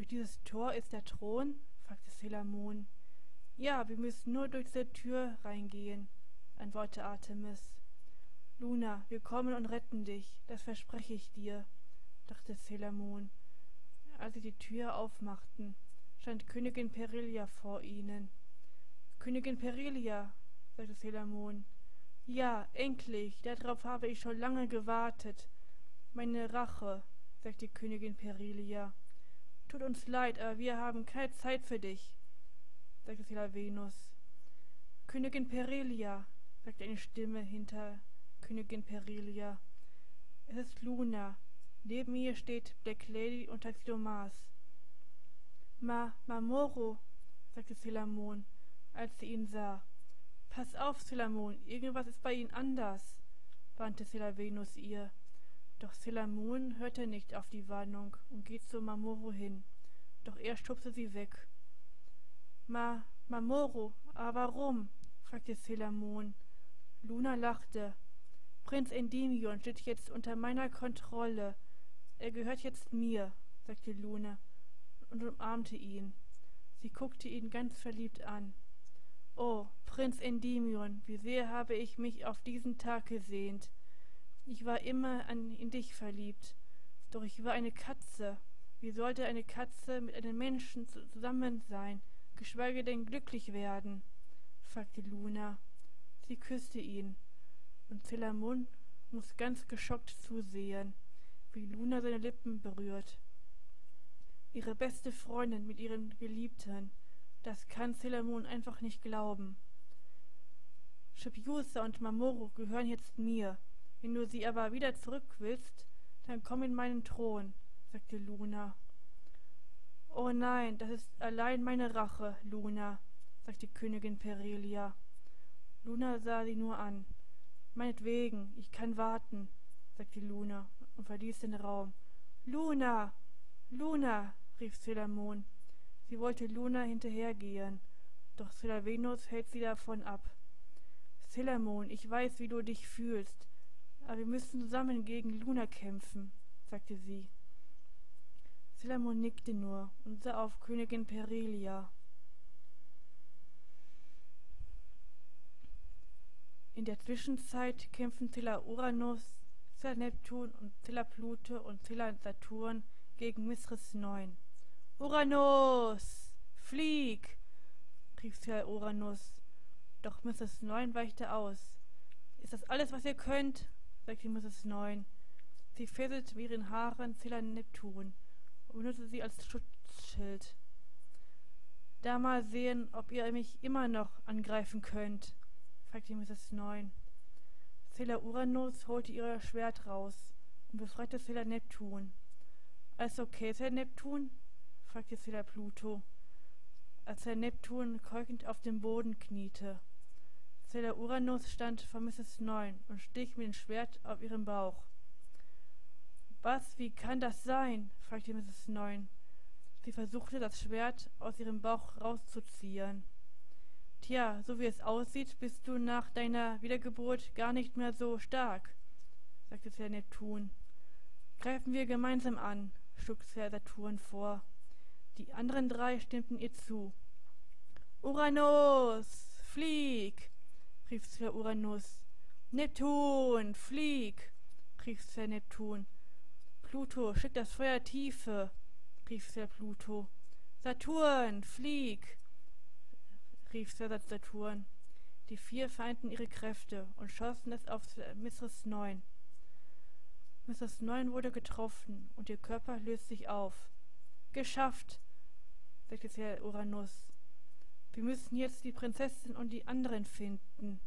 Durch dieses Tor ist der Thron? fragte Selamon. Ja, wir müssen nur durch diese Tür reingehen, antwortete Artemis. Luna, wir kommen und retten dich, das verspreche ich dir, dachte Selamon. Als sie die Tür aufmachten, stand Königin Perilia vor ihnen. Königin Perilia, sagte Selamon. Ja, endlich, darauf habe ich schon lange gewartet. Meine Rache, sagte Königin Perilia. Tut uns leid, aber wir haben keine Zeit für dich, sagte Selavenus. Königin Perilia, sagte eine Stimme hinter Königin Perilia. Es ist Luna. Neben ihr steht Black Lady und Taxidomas. Ma, Mamoro, sagte Selamon, als sie ihn sah. Pass auf, Selamon, irgendwas ist bei ihnen anders, warnte Selavenus ihr. Doch Selamon hörte nicht auf die Warnung und geht zu Mamoro hin. Doch er stupste sie weg. Ma, Mamoro, aber warum? fragte Selamon. Luna lachte. Prinz Endymion steht jetzt unter meiner Kontrolle. Er gehört jetzt mir, sagte Luna und umarmte ihn. Sie guckte ihn ganz verliebt an. Oh, Prinz Endymion, wie sehr habe ich mich auf diesen Tag gesehnt. Ich war immer an, in dich verliebt. Doch ich war eine Katze. Wie sollte eine Katze mit einem Menschen zusammen sein, geschweige denn glücklich werden? fragte Luna. Sie küsste ihn und Zelamon muss ganz geschockt zusehen, wie Luna seine Lippen berührt. Ihre beste Freundin mit ihren Geliebten, das kann Zelamon einfach nicht glauben. Shipiusa und Mamoru gehören jetzt mir. Wenn du sie aber wieder zurück willst, dann komm in meinen Thron, sagte Luna. Oh nein, das ist allein meine Rache, Luna, sagte Königin Perelia. Luna sah sie nur an. Meinetwegen, ich kann warten, sagte Luna und verließ den Raum. Luna! Luna! rief Celamon. Sie wollte Luna hinterhergehen, doch Celavenus hält sie davon ab. Celamon, ich weiß, wie du dich fühlst, aber wir müssen zusammen gegen Luna kämpfen, sagte sie. Celamon nickte nur und sah auf Königin Perilia. In der Zwischenzeit kämpfen Zilla Uranus, Zilla Neptun und Zilla Pluto und Zilla Saturn gegen Mithras 9. Uranus! Flieg! rief Zilla Uranus. Doch Mithras 9 weichte aus. Ist das alles, was ihr könnt? Mithras 9. Sie fesselte mit ihren Haaren Zilla Neptun und benutzte sie als Schutzschild. Da mal sehen, ob ihr mich immer noch angreifen könnt fragte Mrs. Neun. Sailor Uranus holte ihr Schwert raus und befreite Sailor Neptun. Alles okay, Sailor Neptun? fragte Sailor Pluto, als Sailor Neptun keuchend auf dem Boden kniete. Sailor Uranus stand vor Mrs. Neun und stich mit dem Schwert auf ihren Bauch. Was, wie kann das sein? fragte Mrs. Neun. Sie versuchte, das Schwert aus ihrem Bauch rauszuziehen. Tja, so wie es aussieht, bist du nach deiner Wiedergeburt gar nicht mehr so stark, sagte Herr Neptun. Greifen wir gemeinsam an, schlug Herr Saturn vor. Die anderen drei stimmten ihr zu. Uranus, flieg, rief Herr Uranus. Neptun, flieg, rief Herr Neptun. Pluto, schick das Feuer tiefe, rief Herr Pluto. Saturn, flieg, rief Sir Saturn. Die vier vereinten ihre Kräfte und schossen es auf Mrs. Neun. Mrs. Neun wurde getroffen und ihr Körper löst sich auf. Geschafft, sagte Sir Uranus. Wir müssen jetzt die Prinzessin und die anderen finden,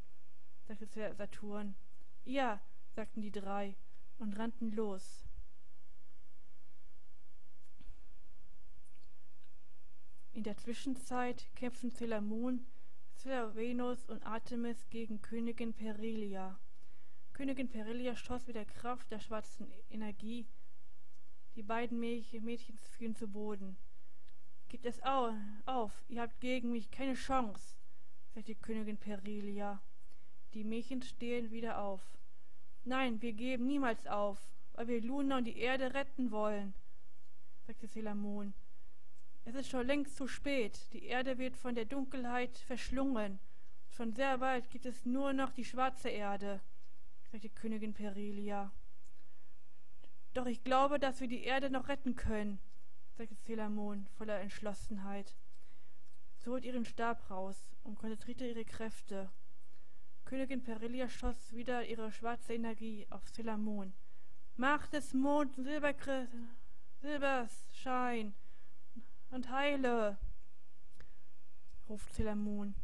sagte Sir Saturn. Ja, sagten die drei und rannten los. In der Zwischenzeit kämpfen Celamon, Venus und Artemis gegen Königin Perilia. Königin Perilia schoss mit der Kraft der schwarzen Energie. Die beiden Mädchen fielen zu Boden. Gebt es auf, ihr habt gegen mich keine Chance, sagte Königin Perilia. Die Mädchen stehen wieder auf. Nein, wir geben niemals auf, weil wir Luna und die Erde retten wollen, sagte Selamon. Es ist schon längst zu spät. Die Erde wird von der Dunkelheit verschlungen. Schon sehr bald gibt es nur noch die schwarze Erde, sagte Königin Perilia. Doch ich glaube, dass wir die Erde noch retten können, sagte Celamon voller Entschlossenheit. Sie holt ihren Stab raus und konzentrierte ihre Kräfte. Königin Perilia schoss wieder ihre schwarze Energie auf Celamon. Macht des Mond Silbers Schein und heile, ruft Celamon.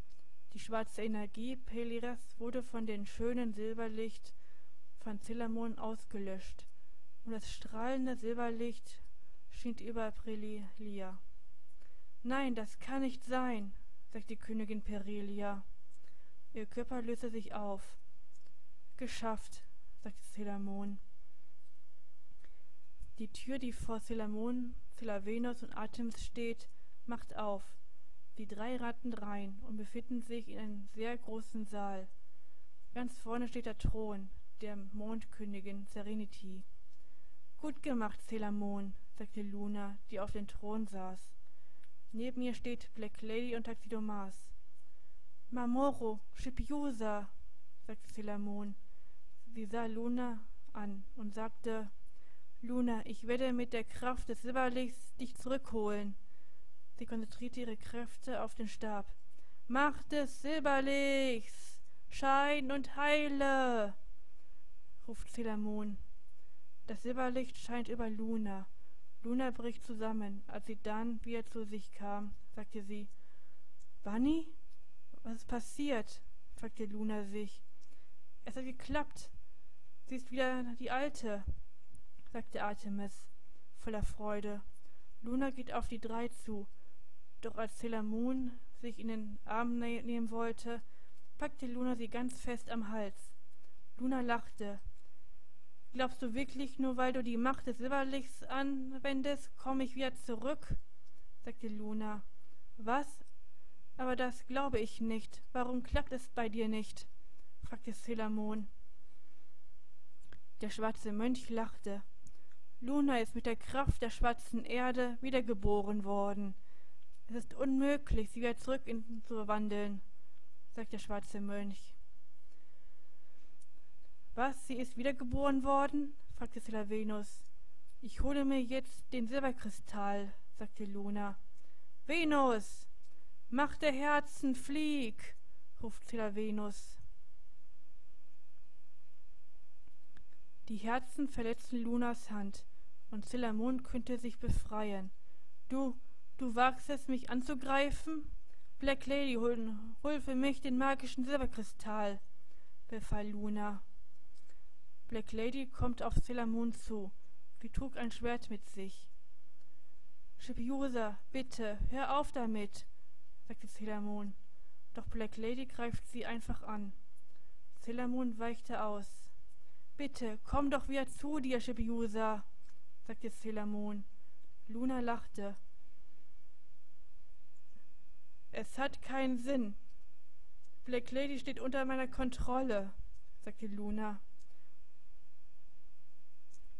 Die schwarze Energie Peliras wurde von dem schönen Silberlicht von Celamon ausgelöscht, und das strahlende Silberlicht schien über Perilia. Nein, das kann nicht sein, sagt die Königin Perilia. Ihr Körper löste sich auf. Geschafft, sagte Celamon. Die Tür, die vor Celamon, Celavenus und Artemis steht, macht auf. Die drei ratten rein und befinden sich in einem sehr großen Saal. Ganz vorne steht der Thron der Mondkönigin Serenity. Gut gemacht, Celamon, sagte Luna, die auf dem Thron saß. Neben ihr steht Black Lady und Taxidomas. Mamoro, Schipiusa, sagte Celamon. Sie sah Luna an und sagte, Luna, ich werde mit der Kraft des Silberlichts dich zurückholen. Sie konzentrierte ihre Kräfte auf den Stab. Macht des Silberlichts! Schein und heile! ruft Celamon. Das Silberlicht scheint über Luna. Luna bricht zusammen. Als sie dann wieder zu sich kam, sagte sie, Bunny? Was ist passiert? fragte Luna sich. Es hat geklappt. Sie ist wieder die Alte, sagte Artemis, voller Freude. Luna geht auf die drei zu. Doch als Sailor Moon sich in den Arm ne nehmen wollte, packte Luna sie ganz fest am Hals. Luna lachte. Glaubst du wirklich, nur weil du die Macht des Silberlichts anwendest, komme ich wieder zurück? sagte Luna. Was? Aber das glaube ich nicht. Warum klappt es bei dir nicht? fragte Moon. Der schwarze Mönch lachte. Luna ist mit der Kraft der schwarzen Erde wiedergeboren worden. Es ist unmöglich, sie wieder zurück in, zu verwandeln, sagt der schwarze Mönch. Was, sie ist wiedergeboren worden? fragte Venus. Ich hole mir jetzt den Silberkristall, sagte Luna. Venus, mach der Herzen, flieg, ruft Venus. Die Herzen verletzten Lunas Hand, und Zilamon könnte sich befreien. Du, Du wagst es, mich anzugreifen? Black Lady, hol, hol für mich den magischen Silberkristall, befahl Luna. Black Lady kommt auf Sailor Moon zu. Sie trug ein Schwert mit sich. Shipiosa, bitte, hör auf damit, sagte Sailor Moon. Doch Black Lady greift sie einfach an. Sailor Moon weichte aus. Bitte, komm doch wieder zu dir, Shipiosa, sagte Sailor Moon. Luna lachte. Es hat keinen Sinn. Black Lady steht unter meiner Kontrolle, sagte Luna.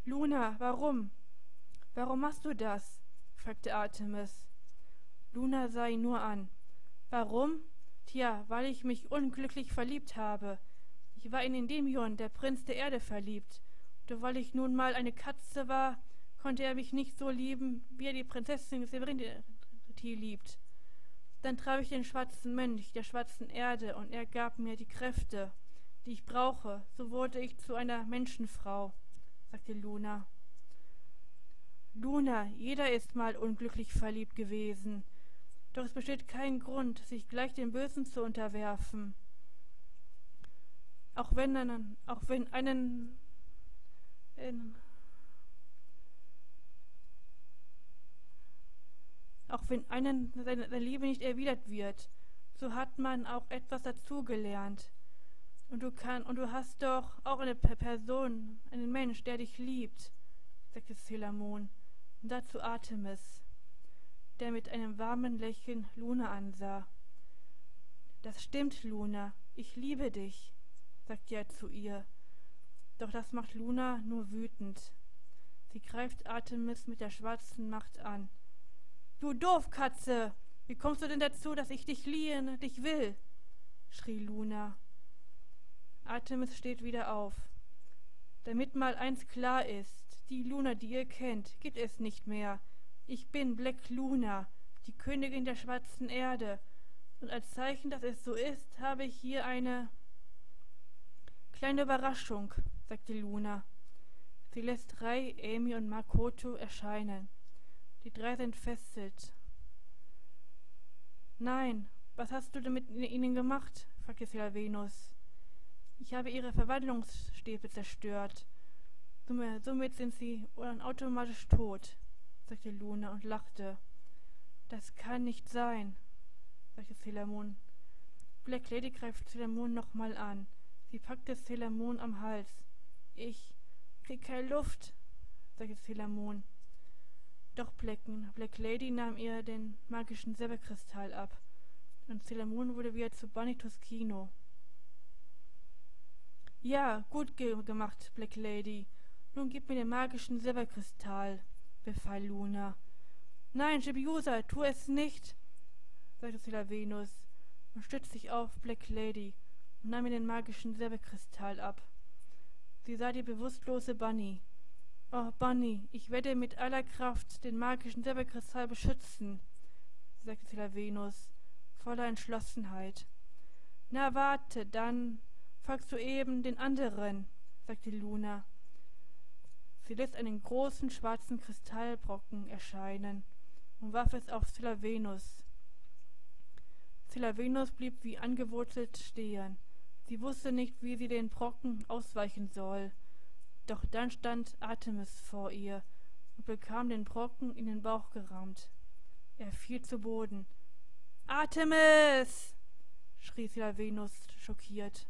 Luna, warum? Warum machst du das? fragte Artemis. Luna sah ihn nur an. Warum? Tja, weil ich mich unglücklich verliebt habe. Ich war in Endymion, der Prinz der Erde, verliebt. Doch weil ich nun mal eine Katze war, konnte er mich nicht so lieben, wie er die Prinzessin Severini liebt. Dann traf ich den schwarzen Mönch der schwarzen Erde, und er gab mir die Kräfte, die ich brauche. So wurde ich zu einer Menschenfrau, sagte Luna. Luna, jeder ist mal unglücklich verliebt gewesen. Doch es besteht kein Grund, sich gleich dem Bösen zu unterwerfen. Auch wenn einen, auch wenn einen, in, auch wenn einen seine, seine Liebe nicht erwidert wird, so hat man auch etwas dazugelernt. Und du kann, und du hast doch auch eine Person, einen Mensch, der dich liebt, sagte Selamon, und dazu Artemis, der mit einem warmen Lächeln Luna ansah. Das stimmt, Luna, ich liebe dich, sagte er zu ihr. Doch das macht Luna nur wütend. Sie greift Artemis mit der schwarzen Macht an. Du Doofkatze! Wie kommst du denn dazu, dass ich dich liehen, dich will? schrie Luna. Artemis steht wieder auf. Damit mal eins klar ist, die Luna, die ihr kennt, gibt es nicht mehr. Ich bin Black Luna, die Königin der schwarzen Erde, und als Zeichen, dass es so ist, habe ich hier eine kleine Überraschung, sagte Luna. Sie lässt Rai, Amy und Makoto erscheinen. Die drei sind fesselt. Nein, was hast du denn mit ihnen gemacht? fragte Venus. Ich habe ihre Verwandlungsstäbe zerstört. Somit sind sie automatisch tot, sagte Luna und lachte. Das kann nicht sein, sagte Sailor Moon. Black Lady greift Sailor Moon nochmal an. Sie packte Sailor Moon am Hals. Ich krieg keine Luft, sagte Sailor Moon. Doch Blacken, Black Lady nahm ihr den magischen Silberkristall ab, und Sailor Moon wurde wieder zu Bonitos Kino. Ja, gut ge gemacht, Black Lady. Nun gib mir den magischen Silberkristall, befahl Luna. Nein, Chibiusa, tu es nicht, sagte Sailor Venus und stützte sich auf Black Lady und nahm ihr den magischen Silberkristall ab. Sie sah die bewusstlose Bunny. Oh, Bunny, ich werde mit aller Kraft den magischen Silberkristall beschützen, sagte Sailor Venus, voller Entschlossenheit. Na warte, dann folgst du eben den anderen, sagte Luna. Sie lässt einen großen schwarzen Kristallbrocken erscheinen und warf es auf Sailor Venus. Sailor Venus blieb wie angewurzelt stehen. Sie wusste nicht, wie sie den Brocken ausweichen soll. Doch dann stand Artemis vor ihr und bekam den Brocken in den Bauch gerammt. Er fiel zu Boden. Artemis! schrie Venus schockiert.